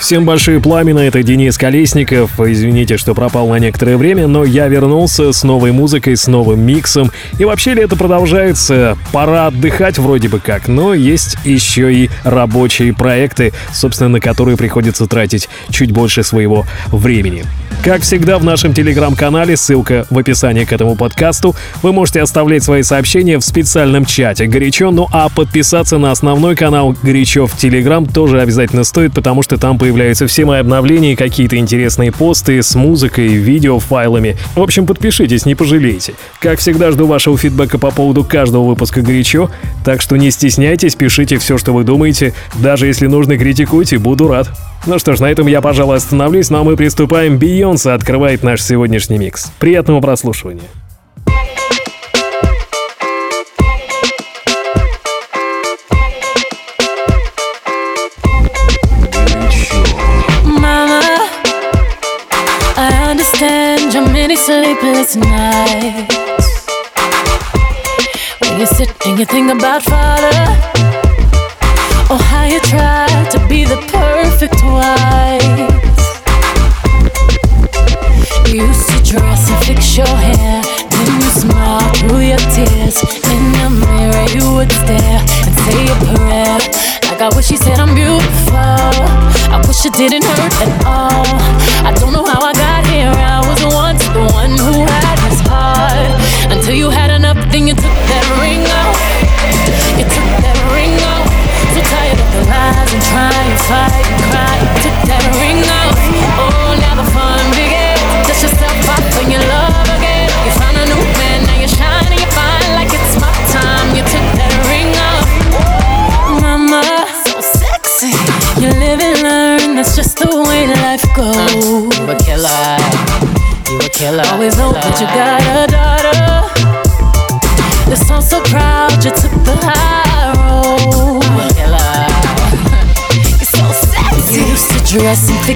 Всем большие пламена, это Денис Колесников. Извините, что пропал на некоторое время, но я вернулся с новой музыкой, с новым миксом. И вообще лето продолжается, пора отдыхать вроде бы как, но есть еще и рабочие проекты, собственно, на которые приходится тратить чуть больше своего времени. Как всегда в нашем телеграм-канале, ссылка в описании к этому подкасту, вы можете оставлять свои сообщения в специальном чате «Горячо», ну а подписаться на основной канал «Горячо» в телеграм тоже обязательно стоит, потому что там появляются все мои обновления, какие-то интересные посты с музыкой, видео, файлами. В общем, подпишитесь, не пожалеете. Как всегда, жду вашего фидбэка по поводу каждого выпуска «Горячо», так что не стесняйтесь, пишите все, что вы думаете. Даже если нужно, критикуйте, буду рад. Ну что ж, на этом я, пожалуй, остановлюсь, ну а мы приступаем. Бейонсе открывает наш сегодняшний микс. Приятного прослушивания. Sleepless nights. When you sit and you think about father, or how you try to be the perfect wife. You used to dress and fix your hair, then you smile through your tears. In the mirror, you would stare and say a prayer. Like I wish he said I'm beautiful. I wish it didn't hurt at all. I don't know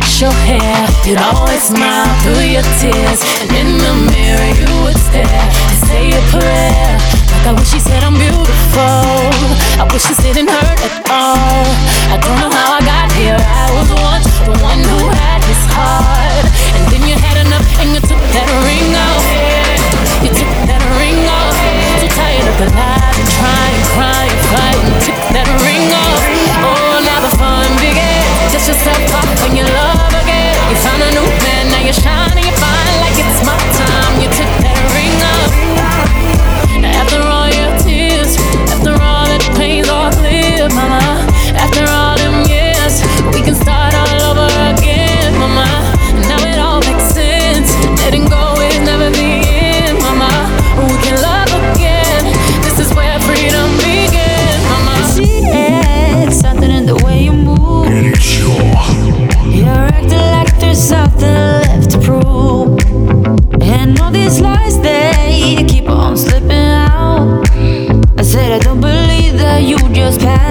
fix your hair. You'd always smile through your tears. And in the mirror, you would stare and say a prayer. Like I wish he said I'm beautiful. I wish this didn't hurt at all. I don't know how I got here. I was once the one who had his heart. And then you had enough and you took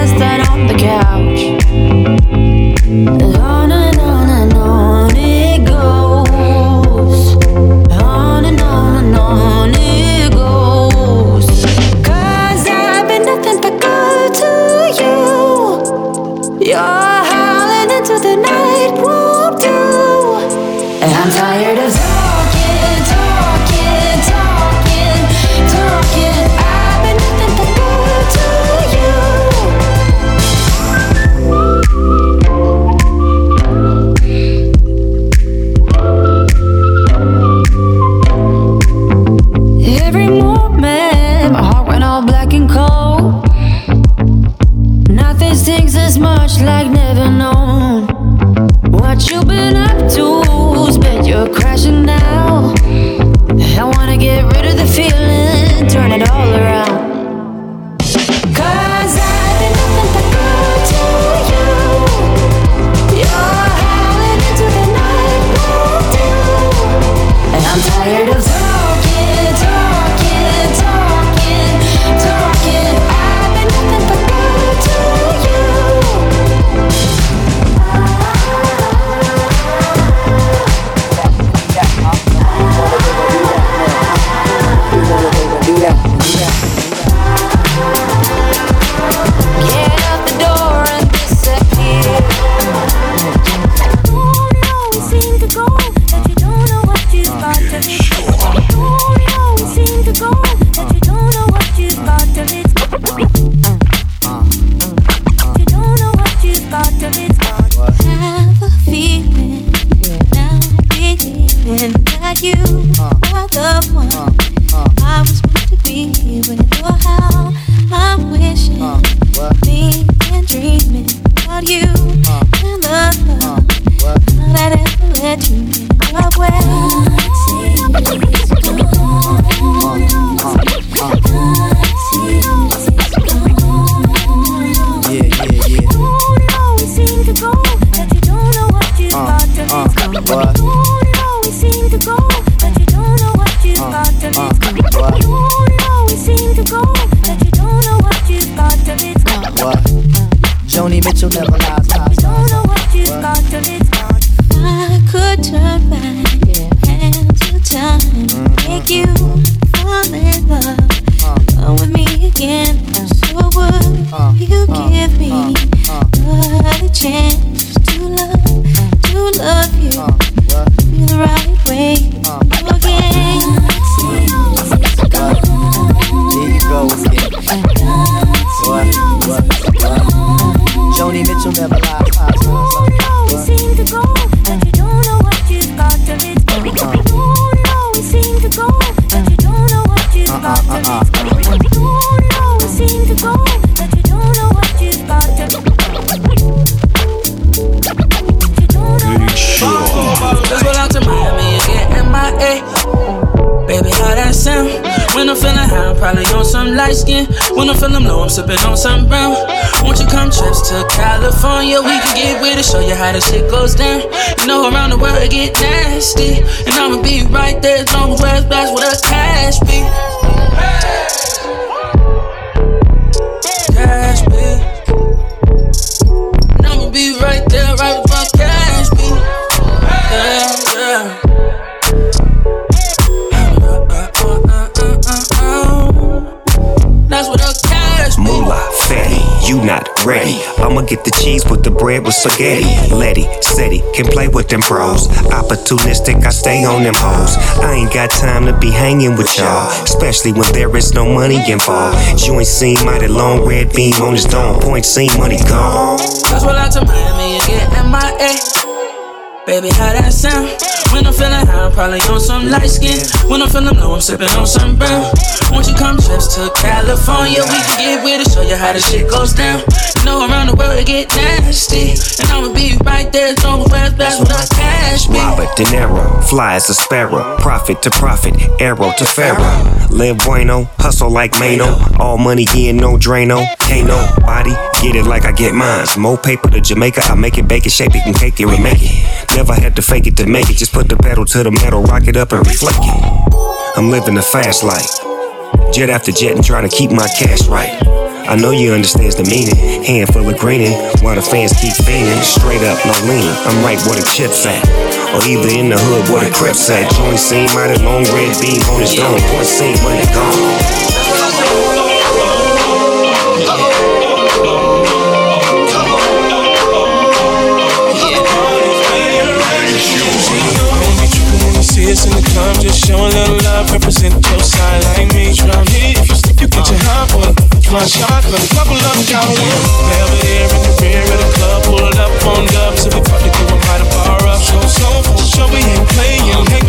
passed on the couch. that you are the one I was meant to be when how I'm wishing, thinking, dreaming about you and the love that ever let you. Show you how the shit goes down. You know, around the world it get nasty. And I'ma be right there as long as Blast with a cash be. Cash bread with spaghetti. Letty, steady, can play with them pros. Opportunistic, I stay on them hoes. I ain't got time to be hanging with y'all, especially when there is no money involved. Joint seen mighty long red beam on his dome. Point seen money gone. Let's roll out to Miami and get MIA. Baby, how that sound? When I'm feeling high, I'm probably on some light skin. When I'm feeling low, I'm sipping on some brown. Won't you come trips to California? We can get with it, show you how the shit goes down. You know, around the world it get nasty. And I'ma be right there, throwing West Blast with a cash me. Robert De Niro, fly as a sparrow, profit to profit, arrow to pharaoh. Live bueno, hustle like Mano, all money in, no Drano. Can't nobody get it like I get mine. More paper to Jamaica, I make it, bake it, shape it, and cake it, remake it. Never had to fake it to make it, just put the pedal to the metal, rock it up and reflect it. I'm living the fast life, jet after jet and trying to keep my cash right. I know you understands the meaning. Handful of greening while the fans keep fiending. Straight up, no lean. I'm right where the chips at. Or either in the hood where the crips at. Joint seen mighty long red beam on his dome. Point seen money gone. Show a little love, represent your side like me. Round here, if you slip, you get your hot one. One shot, but a couple of down Never here in the rear of the club, pulled up on dubs, so we probably go and buy the bar up. Show so for sure, we ain't playing, hang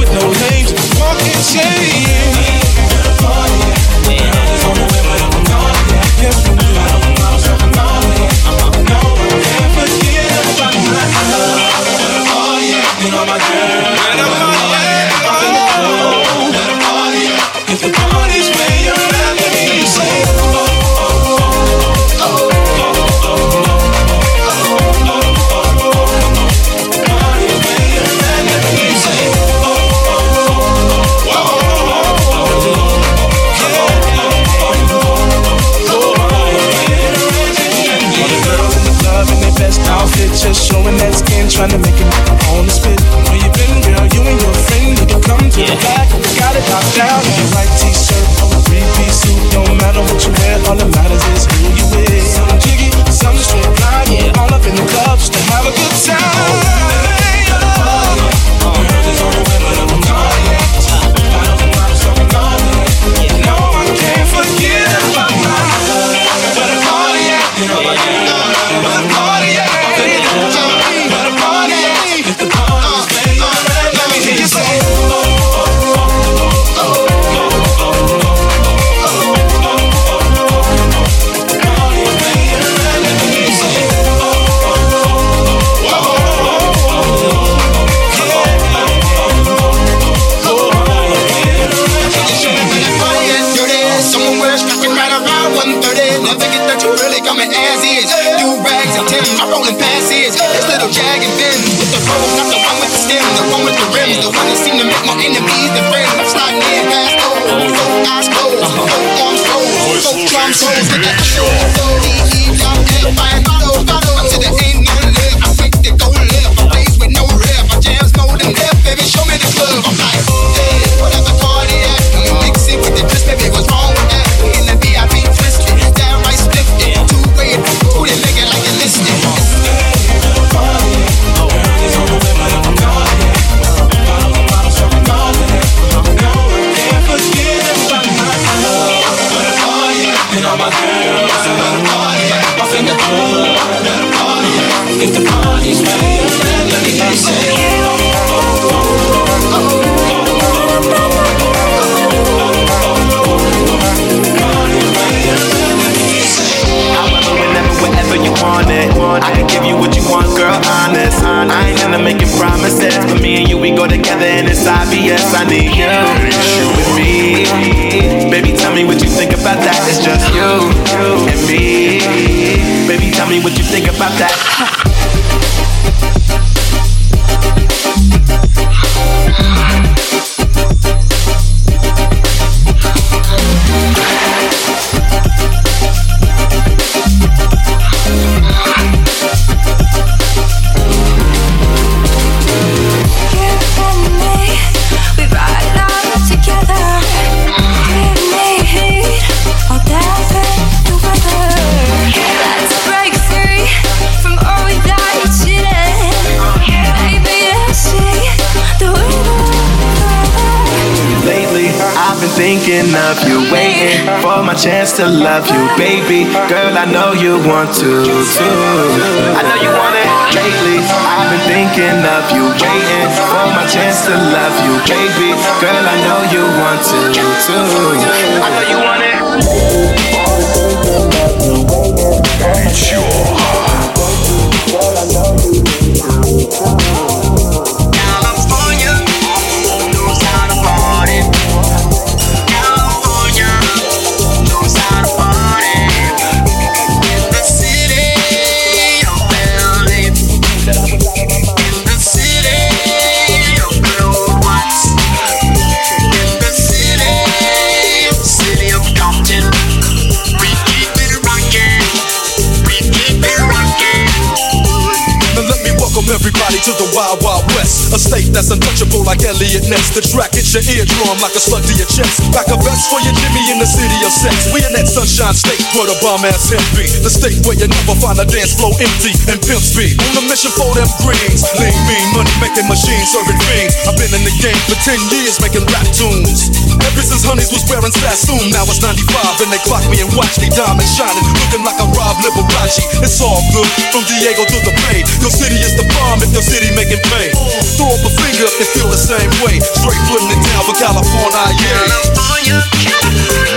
Eliot Ness. The track hits your eardrum like a slug to your chest. Back a vest for your Jimmy in the city of sex. We in that sunshine state where the bomb ass hemp be. The state where you never find a dance floor empty and pimp speed. On a mission for them greens. Lean, mean, money making machines serving fiends. I've been in the game for 10 years making rap tunes. Ever since Honeys was wearing Sassoon, now it's 95 and they clock me and watch me diamond shining. Looking like a Rob Liberace. It's all good from Diego to the Bay. Your city is the bomb if your city making pay. Throw up a finger if they feel the same way. Straight putting it down for California, yeah. California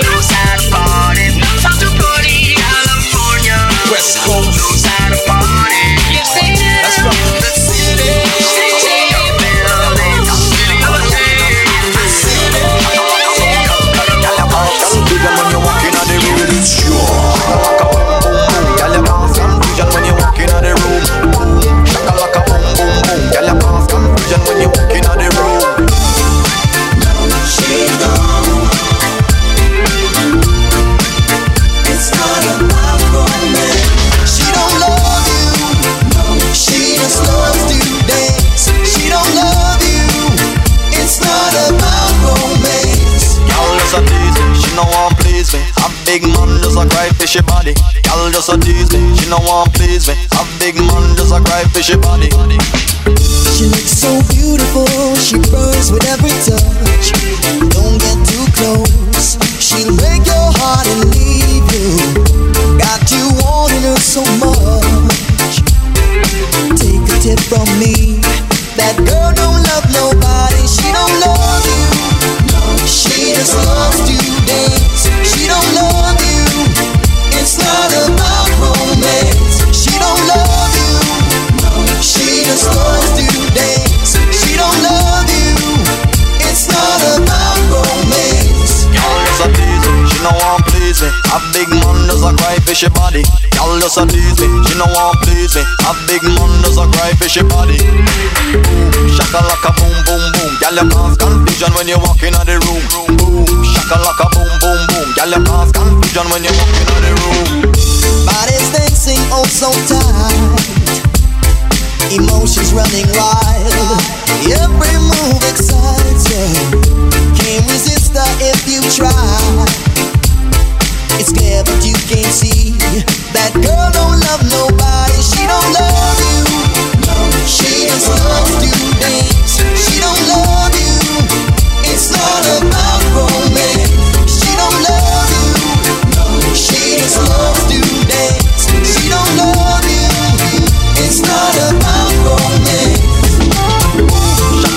knows how to party. Knows how to party. California West Coast. knows how to party. Yes, they do. That's right. It's fishy body. Y'all just a tease me, she no want please me. A big man just a cry fishy body. Me Have big man does a cry fishy body. Boom, shaka like a boom boom boom. Girl, you cause confusion when you walk inna the room. Boom, shaka like a boom boom boom. Girl, you cause confusion when you walk inna the room. Body's dancing oh so tight. Emotions running wild. Every move excites you. Can't resist her if you try. It's clear you can't see that girl don't love nobody, she don't love you. She just loves to dance. She don't love you. It's not about romance. She don't love you. She just loves to dance. She don't love you. It's not about romance.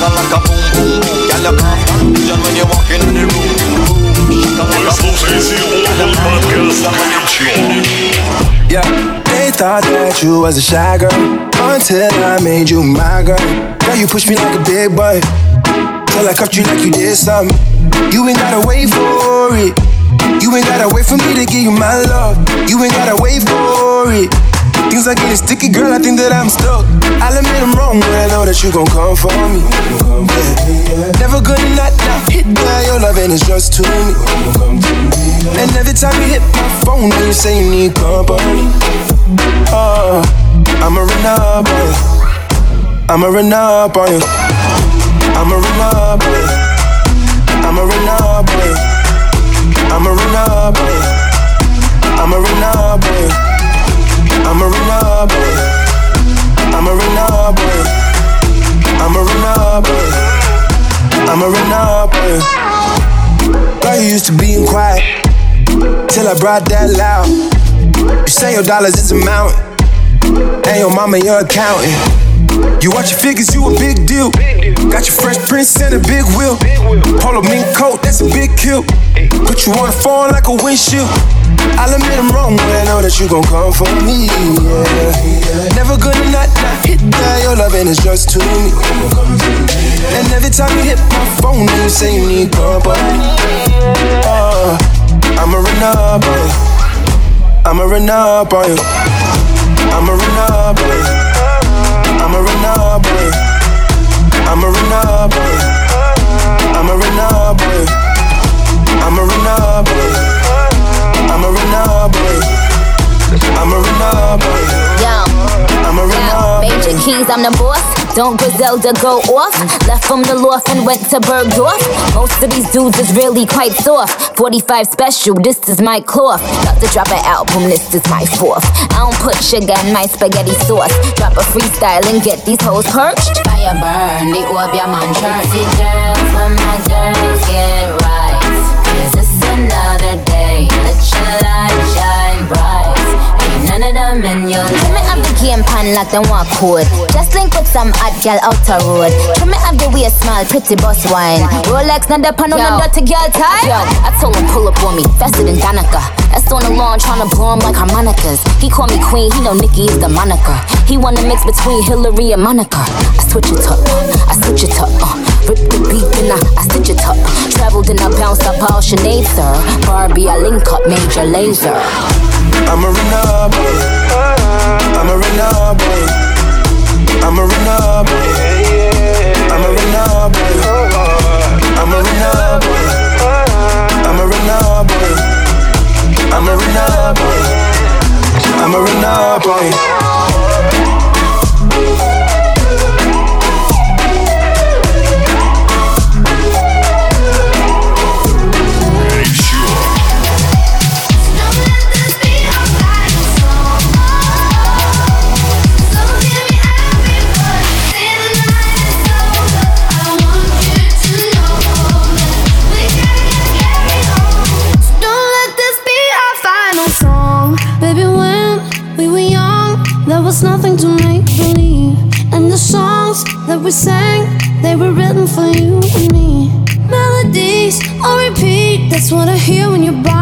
Shaka boom boom boom, girl you confusion when you walk in the room. Yeah, they thought that you was a shy girl until I made you my girl. Girl, you push me like a big boy till I cuffed you like you did something. You ain't gotta wait for it. You ain't gotta wait for me to give you my love. You ain't gotta wait for it. Things are getting sticky, girl. I think that I'm stuck. I'll admit I'm wrong, but I know that you gon' come for me. Never gonna not, not hit by your love, and it's just to me. And every time you hit my phone, then you say you need company. Oh, I'ma run up you. I'ma run up on you. I'ma run up on you. I'ma run up on you. I'ma run up on you. I'ma run up on you. I'm a Renard boy. I'm a Renard boy. I'm a Renard boy. I'm a Renard boy. Girl, you used to being quiet till I brought that loud. You say your dollars is a mountain, and your mama your accountant. You watch your figures, you a big deal. Got your fresh prince and a big wheel. Polo mink coat, that's a big kill. Put you on the phone like a windshield. I'll admit I'm wrong, but I know that you gon' come for me. Yeah. Never gonna not, not hit that. Your loving is just to me. And every time you hit my phone, you say you need company. Oh, I'ma run up on you. I'ma run up on Renard I'm a Renegade. I'm a Renegade. I'm a Renegade. I'm a Renegade. boy. Yo, I'm a Renard. Major keys, I'm the boss. Don't Griselda go off? Left from the loft and went to Bergdorf. Most of these dudes is really quite soft. 45 special, this is my cloth. About to drop an album, this is my fourth. I don't put sugar in my spaghetti sauce. Drop a freestyle and get these hoes perched. Fire burn, the orb, your man Jersey girls, when my girls get right. Is this another day? Let your light shine bright. None of them in your Trim me up the game pan like them walk code. Just link with some hot girl out the road. Trim me up the way smile, pretty boss wine. Rolex, not the pan on them dirty girl tie. Yo, I told him pull up on me, faster than Danica. That's on the lawn tryna blow him like harmonicas. He call me queen, he know Nikki is the moniker. He wanna mix between Hillary and Monica. I switch it up, I switch it up. Uh, rip the beat and I, I stitch it up. Traveled and I bounced up all Sinead, sir. Barbie, I link up Major Lazer. I'ma run up on you. I'ma run up on you. I'ma run up on you. I'ma run up on you. I'ma run up on we sang, they were written for you and me. Melodies on repeat, that's what I hear when you're by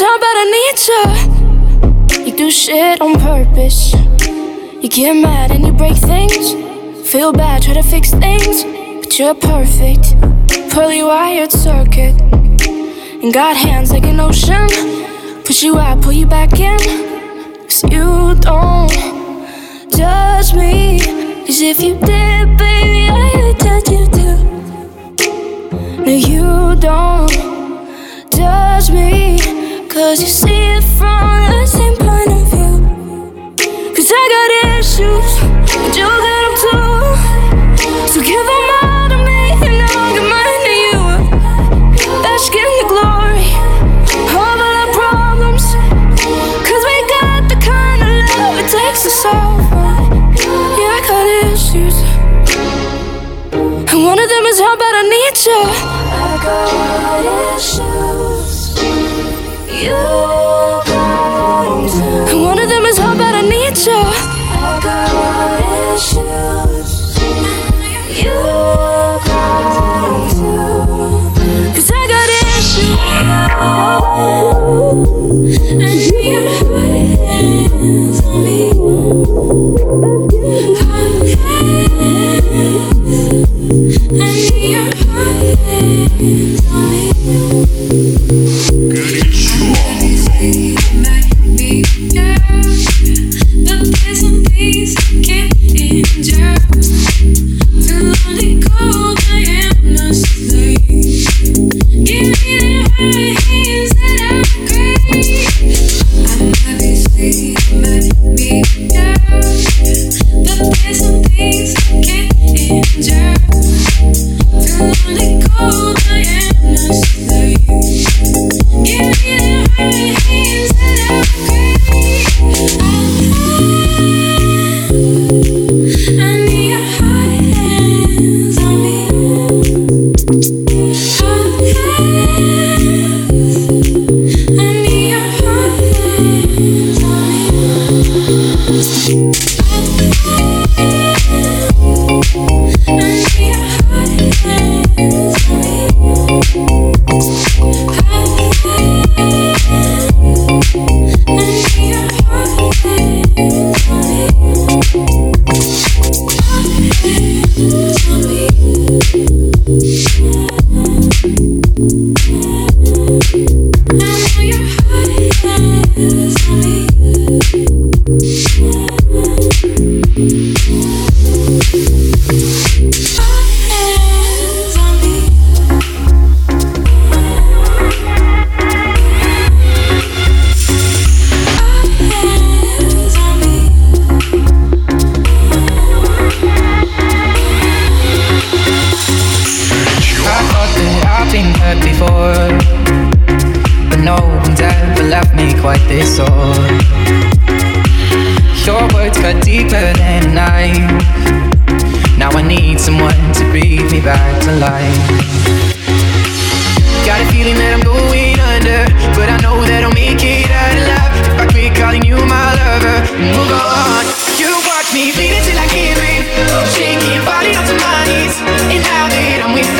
bad I need you. You do shit on purpose. You get mad and you break things. Feel bad, try to fix things. But you're perfect. Pearly wired circuit. And got hands like an ocean. Push you out, pull you back in. Cause you don't judge me. Cause if you did, baby, I would judge you too. No, you don't judge me. Cause you see it from the same point of view. Cause I got issues, but you got them too. So give them all to me, and I'll give mine to you. Bask in the glory of all our problems. Cause we got the kind of love it takes to solve. Yeah, I got issues. And one of them is how bad I need you. I got issues. You one of them is how bad I need you. I got issues. You got them too. Cause I got issues. And your hands on me. I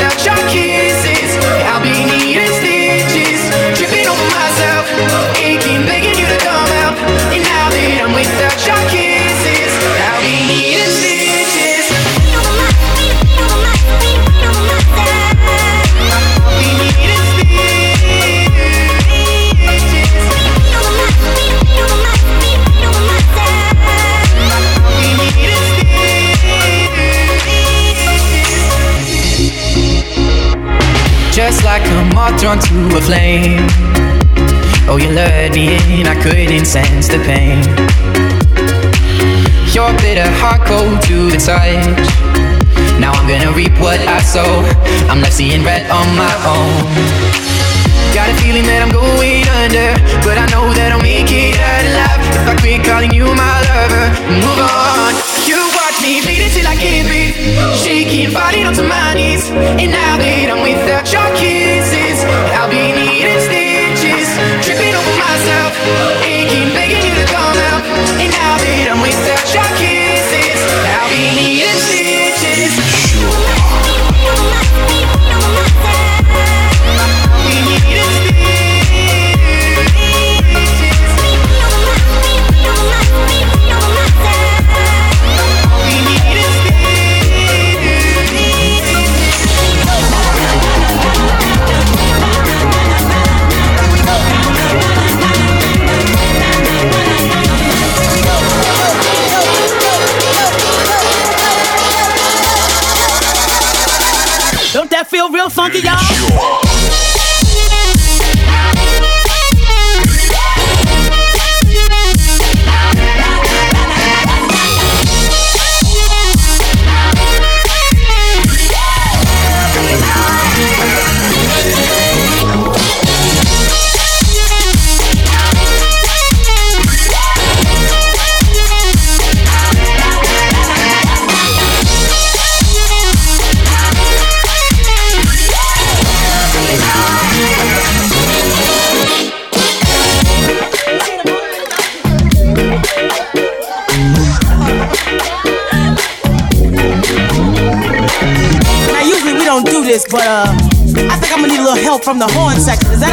that flame. Oh, you lured me in, I couldn't sense the pain. Your bitter heart cold to the touch. Now I'm gonna reap what I sow. I'm left seeing red on my own. Got a feeling that I'm going under, but I know that I'll make it out alive if I quit calling you my lover. Move on. You watch me bleeding till I can't breathe, shaking, falling onto my knees. And now that I'm without your kisses, I'll be needing stitches, tripping over myself, aching, begging you to come out. And now that I'm without your kisses, I'll be needing stitches. From the horn section.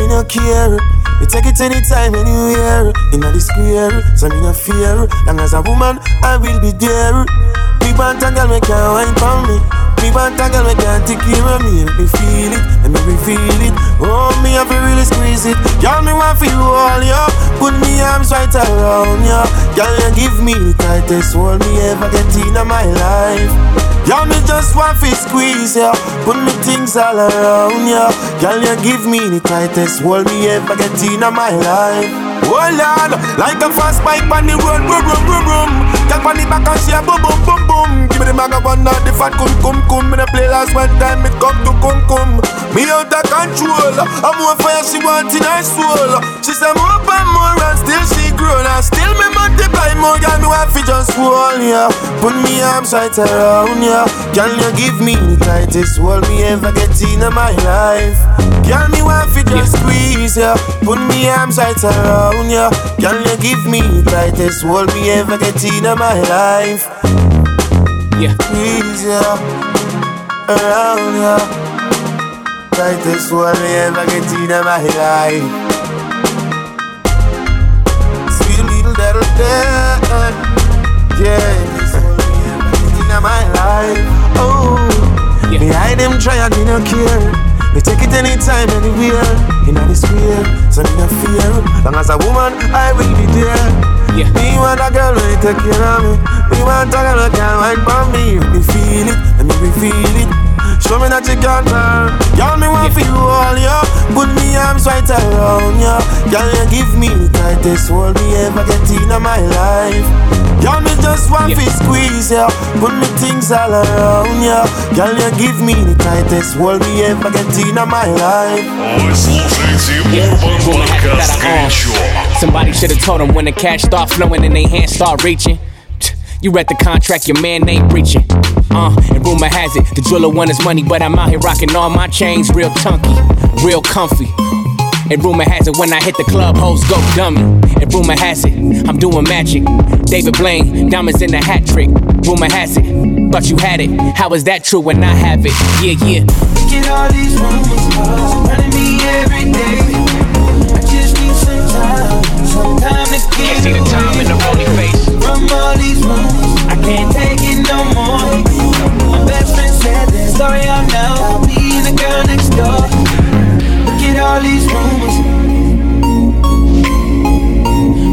Me no care. Me take it anytime, anywhere. Inna the square, so me no fear. Long as a woman, I will be there. Me want a girl, me can wine for me. Me want a girl, me can take me. Let me feel it, let me feel it. Oh, me have to really squeeze it. Girl, me want feel all ya. Put me arms right around ya. Girl, you give me the tightest hold me ever get in my life. Girl, me just want to squeeze ya. Put me things all around ya. Girl, you give me the tightest hold me ever get in my life. Oh Lord, like a fast bike on the road, boom, boom, boom, boom. Girl, on the back and she a boom, boom, boom, boom. Give me the maga one, the fat cum, cum, cum. Me the play last one time, it come to cum, cum. Me out of control. I'm more fire, she want in her soul. She say more and more, and still she grown. And still me multiply more, girl, me want fi just hold ya. Put me arms right around ya. Can you give me the tightest hold me ever get in my life? Girl, me want fi just squeeze ya. Put me arms right around ya. Can you give me the tightest hold me ever get in my life? Yeah. Squeeze ya. Around ya. Tightest hold me ever get in my life. Sweet little little girl. Yeah. this hold me ever get in my life. Oh. Behind them try me no care. Me take it anytime, anywhere. In the square, so me no fear. Long as a woman, I will be there. Yeah. Me want a girl when take care of me. Me want a girl who can wine for me. Me feel it, let me feel it. Show me that you can turn. Girl, me want feel all ya. Put me arms right around ya. Girl, you give me the tightest hold me ever get in my life. Girl, me just want to squeeze ya. Put me things all around ya. Girl, you give me the tightest hold me ever get in my life. Вы слушаете Урбан Подкаст Горячо. Somebody should have told them when the cash start flowing and they hands start reaching. You read the contract, your man ain't breaching. Uh, and rumor has it, the jeweler want his money, but I'm out here rocking all my chains real chunky, real comfy. and rumor has it, when I hit the club, hoes go dummy. And rumor has it, I'm doing magic. David Blaine, diamonds in the hat trick. Rumor has it, thought you had it. How is that true when I have it? Yeah, yeah. Look at all these rumors running me every day. I just need some time, some time to get See the time in the rolling face. From all these rumors, I can't take it no more. My best friend said this story out now. I'll be the girl next door. All these rumors.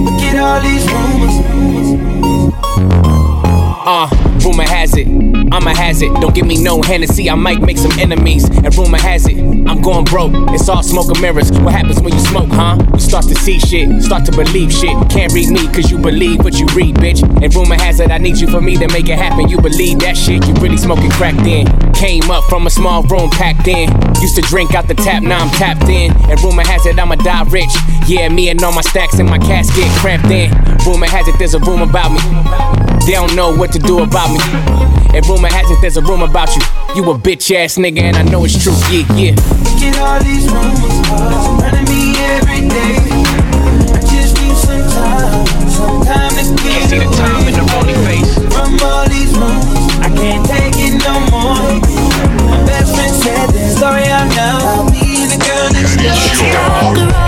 Look at all these rumors. Uh, rumor has it, I'm a hazard. Don't give me no Hennessy, I might make some enemies. And rumor has it, I'm going broke. It's all smoke and mirrors. What happens when you smoke, huh? You start to see shit, start to believe shit. Can't read me cause you believe what you read, bitch. And rumor has it, I need you for me to make it happen. You believe that shit, you really smoking crack then. Came up from a small room packed in. Used to drink out the tap, now I'm tapped in. And rumor has it, I'ma die rich. Yeah, me and all my stacks in my casket cramped in. Rumor has it, there's a room about me. They don't know what to do about me. And rumor has it, there's a room about you. You a bitch ass nigga, and I know it's true. Yeah, yeah. Look at all these rumors running me every day. I just need some time, some time to get See the time in the rolling face. From all these rumors, story out now. I'll be the girl next door.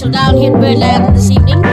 Special down here in Birdland this evening.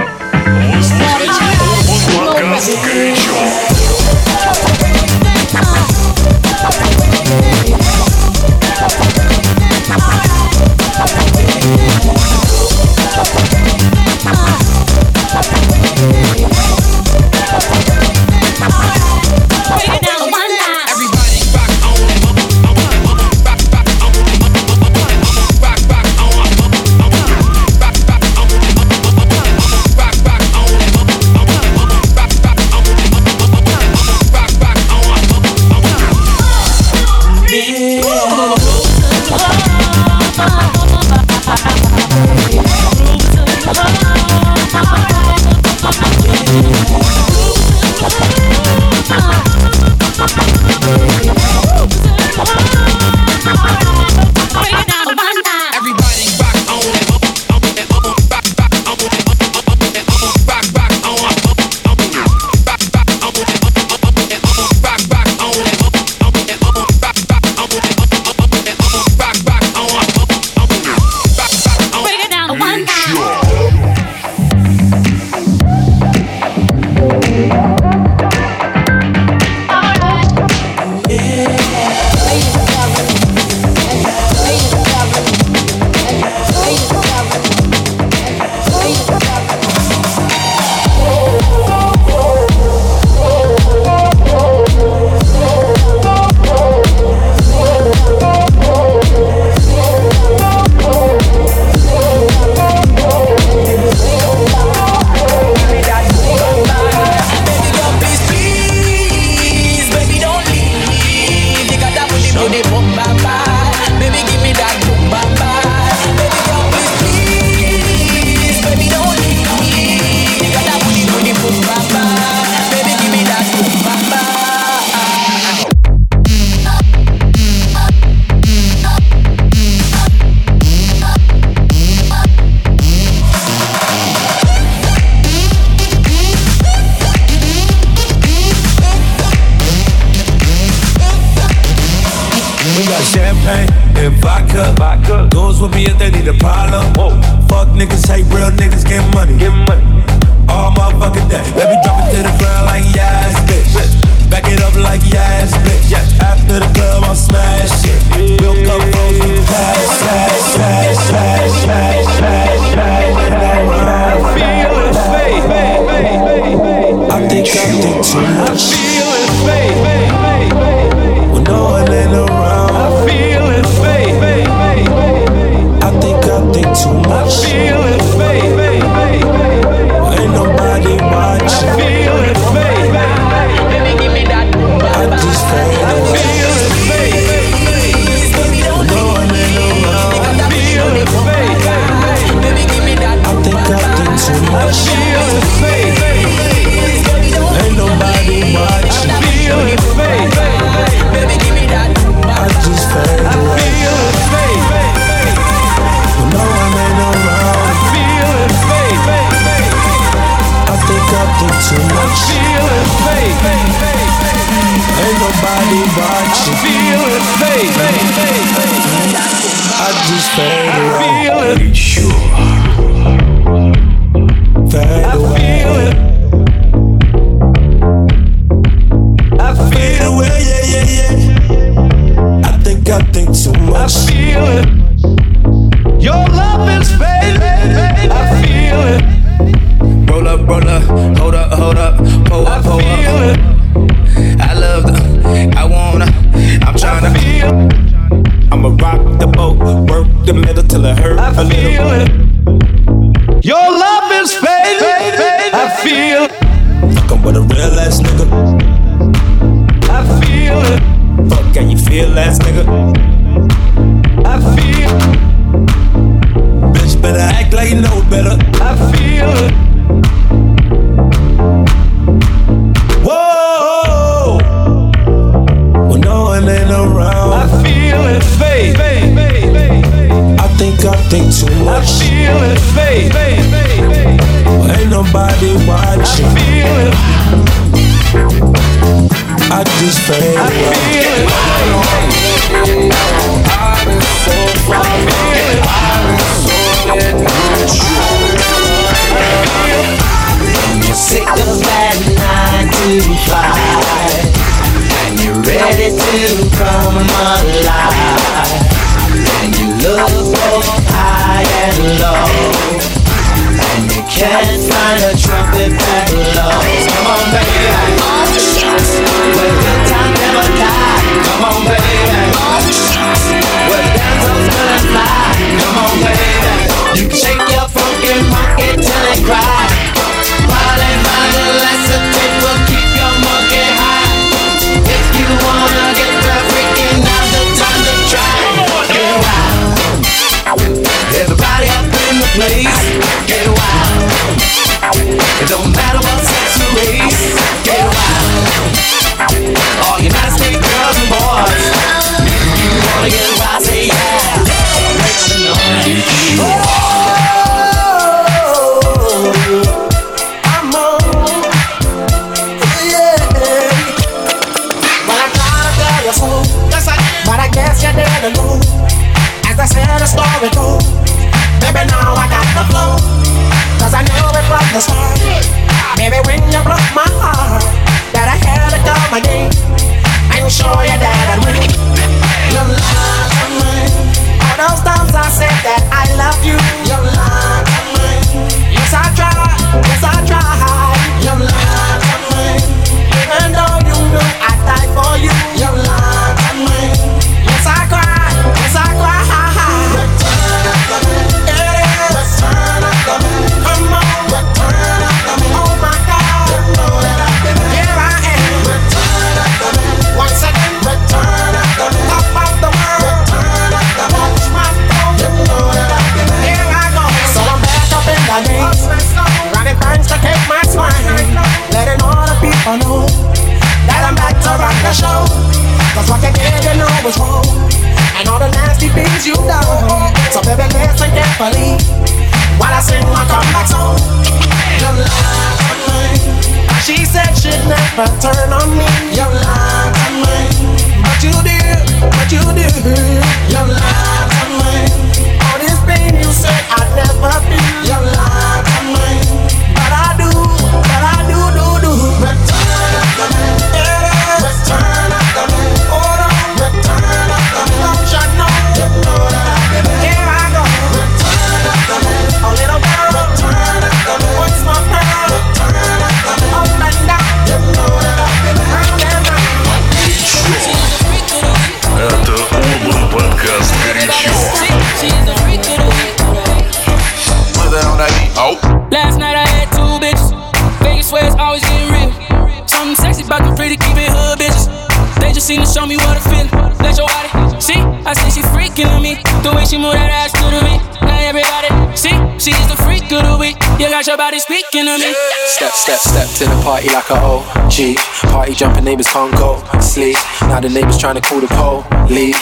I just fade. I feel it. Sure. Got your body speaking to me. Step, step, step to the party like a OG. Party jumping neighbors can't go sleep. Now the neighbors trying to call the police.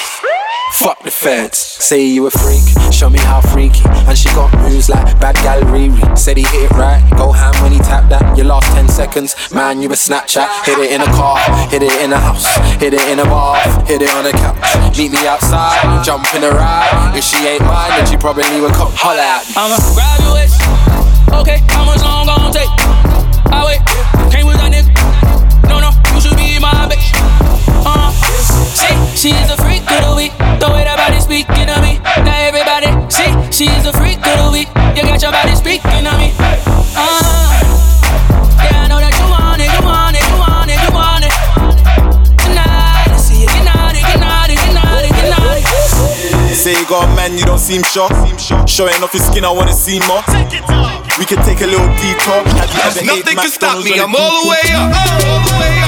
Fuck the feds. Say you a freak, show me how freaky. And she got moves like bad gal Riri. Said he hit it right, go ham when he tapped that. Your last 10 seconds, man, you a Snapchat. Hit it in a car, hit it in a house, hit it in a bar, hit it on a couch. Meet me outside, jump in a ride. If she ain't mine, then she probably would come holler at me. I'ma grab your waist. Okay, how much long gon' take? I wait, came with that nigga. No, no, you should be my bitch. Uh, see, she is a freak of the week. The way that body speaking to me. Now everybody, see, she is a freak of the week. You got your body speaking to me. Say you got a man, you don't seem sure. Showing off your skin, I wanna see more. We can take a little detour. Have you ever Nothing can stop me. I'm all the way up. All the way up.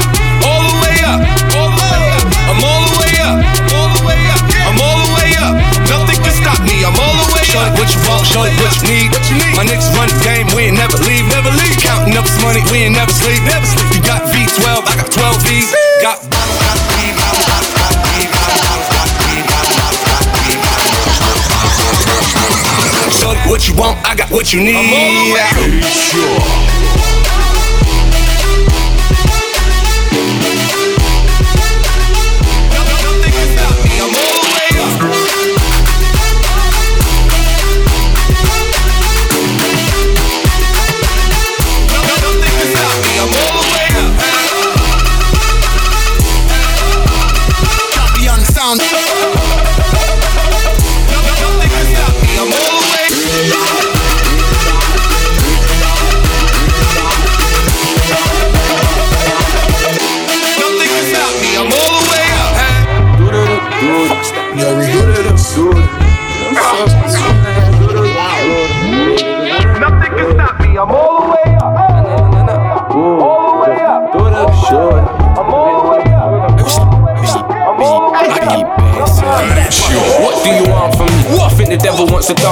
What you need.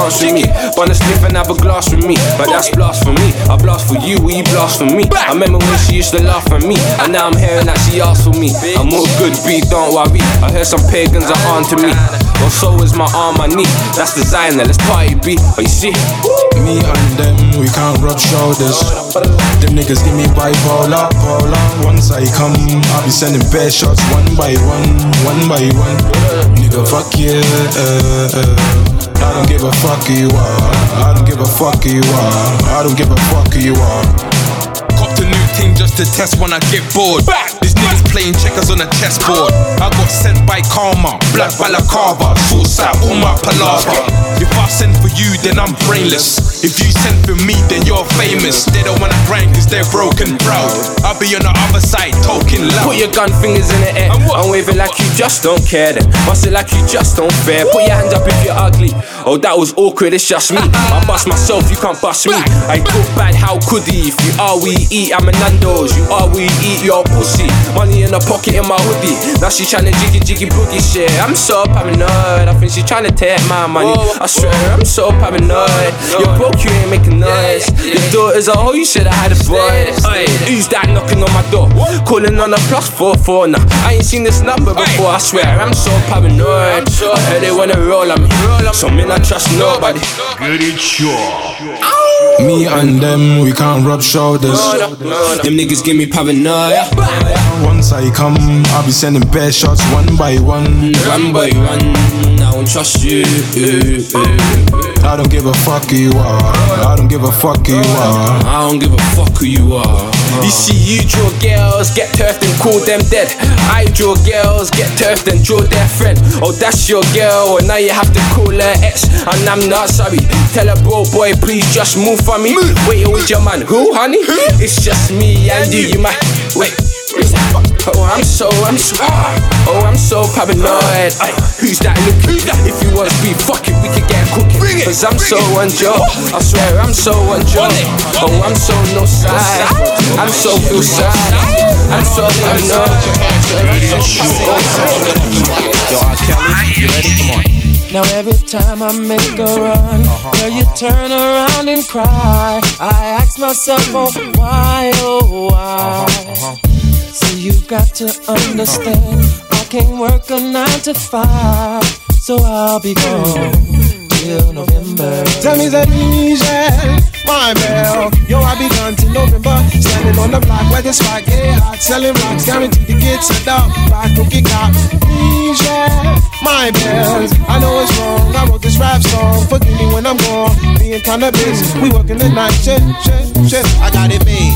Dance with me. Wanna sniff and have a glass with me. But that's blasphemy. I blast for you, you blast for me? I remember when she used to laugh at me. And now I'm hearing that she asked for me. I'm all good, B, don't worry. I heard some pagans are on to me. Well, so is my arm, my knee. That's designer, let's party, B. But you see, Me and them, we can't rub shoulders. Them niggas give me bipolar, polar. Once I come, I'll be sending bare shots one by one, one by one. Nigga, fuck yeah. Uh, uh. I don't give a fuck who you are. I don't give a fuck who you are. I don't give a fuck who you are. Copped a new thing just to test when I get bored. These niggas playing checkers on a chessboard. I got sent by karma, black balaclava, short sight, all my palaver. If I send for you, then I'm brainless. If you send for me, then you're famous. They don't wanna grind cause they're broken proud. I'll be on the other side talking loud. Put your gun fingers in the air. I'm waving like you just don't care then. Bust it like you just don't fair. Put your hands up if you're ugly. Oh, that was awkward, it's just me. I bust myself, you can't bust me. I talk bad, how could he? If you are, we eat. I'm a Nando's. You are, we eat your pussy. Money in the pocket in my hoodie. Now she tryna jiggy jiggy boogie shit. I'm so paranoid. I think she tryna take my money. I swear, I'm so paranoid. You're broke, you ain't making noise. Your daughter's a hoe, you should've had a boy. Oi, Who's that knocking on my door? Calling on a plus four four now. I ain't seen this number before. I swear, I'm so paranoid. I heard they wanna roll on me. So me not trust nobody. Me and them, we can't rub shoulders. Them niggas give me paranoia. Once I come, I'll be sending bare shots one by one. One by one, I won't trust you. I don't give a fuck who you are. I don't give a fuck who you are. I don't give a fuck who you are. You see, you draw girls, get turfed and call them dead. I draw girls, get turfed and draw their friend. Oh, that's your girl, and now you have to call her ex. And I'm not sorry. Tell her, bro, boy, please just move for me. Wait, with your man? Who, honey? It's just me and you. You might wait. wait, Oh, I'm so, I'm so, oh, I'm so paranoid. Who's that looking? If you want to be fucking, we could get cooking. Bring it, Cause I'm so on. I swear I'm so on. Oh, I'm so no side. I'm so feel sad. I'm so paranoid. Yo, Kelly, you ready? Come on. Now every time I make a run, uh-huh, girl, you turn around and cry. I ask myself, oh why, oh why? Uh-huh. You've got to understand, I can't work a nine to five, so I'll be gone till November. Tell me that easy my mail. Yo, I be gone till November. Standing on the block where the spot get hot. Selling rocks, guaranteed to get set up. Rock cookie cops. Please, my bells. I know it's wrong. I wrote this rap song. Forgive me when I'm gone. Being kinda busy. We working the night. Shit, shit, shit. I got it made.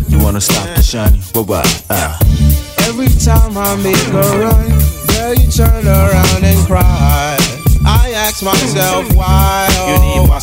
You wanna stop the shiny? What what? Uh. Every time I make a run, girl, you turn around and cry. I ask myself why. Oh, I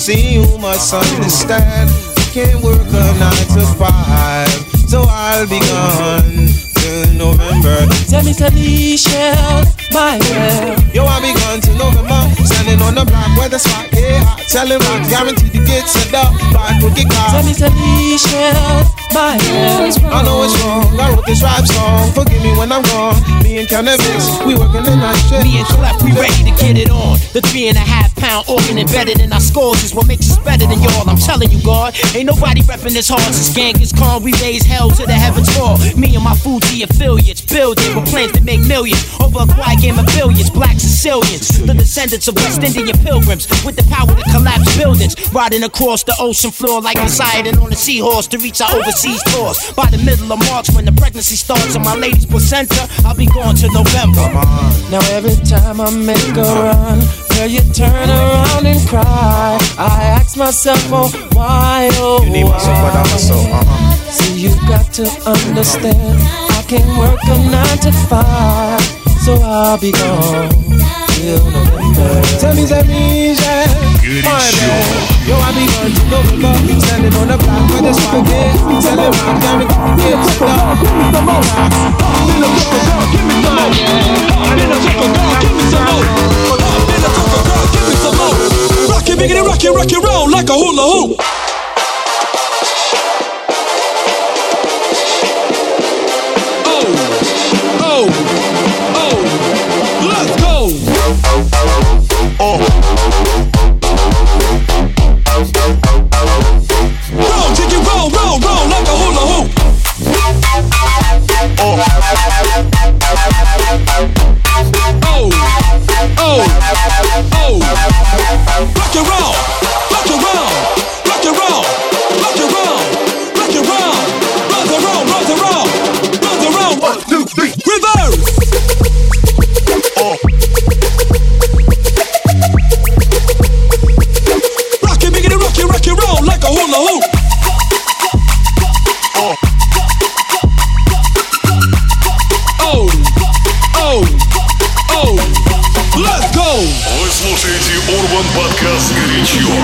see you must uh-huh. understand. I can't work a nine to five, so I'll be gone till November. Tell me, tell me, shell, my girl. Yo, I be gone till November. Standing on the block where the spot get hot. Tell him I'm guaranteed to get set up by a cookie car. Tell me, tell me, shell, my girl. I know it's wrong. I wrote this rap song. Forgive me when I'm wrong. Me and Canibus, we working the night shift. Me and Schlepp, we ready to get it on. The three and a half pound organ embedded in our scores is what makes us better than y'all. I'm telling you, God, ain't nobody reppin' this hard This gang is calm. We raise hell to the heavens fall. Me and my Fugee affiliates building with plans to make millions over a quiet game of billions. Black Sicilians, the descendants of West Indian pilgrims with the power to collapse buildings, riding across the ocean floor like Poseidon riding on a seahorse to reach our overseas tours. By the middle of March, when the pregnancy starts and my lady's placenta, I'll be going to November. Now every time I make a run Girl, you turn around and cry. I ask myself, oh, why, oh, why? need my support, See, you've got to understand, I can't work a nine to five, so I'll be gone till November. Tell me, that means Good as Yo, I be on to November, standing on the block with the spaghetti, selling rock down the kids, dog. Come on, I'm in a girl, give me some more. I'm in a girl, give me some more. I'm in a biggity rock and rock and roll like a hula hoop. Oh, oh, oh, let's go. Oh. Roll, jiggy, roll, roll, roll like a hula hoop. Oh.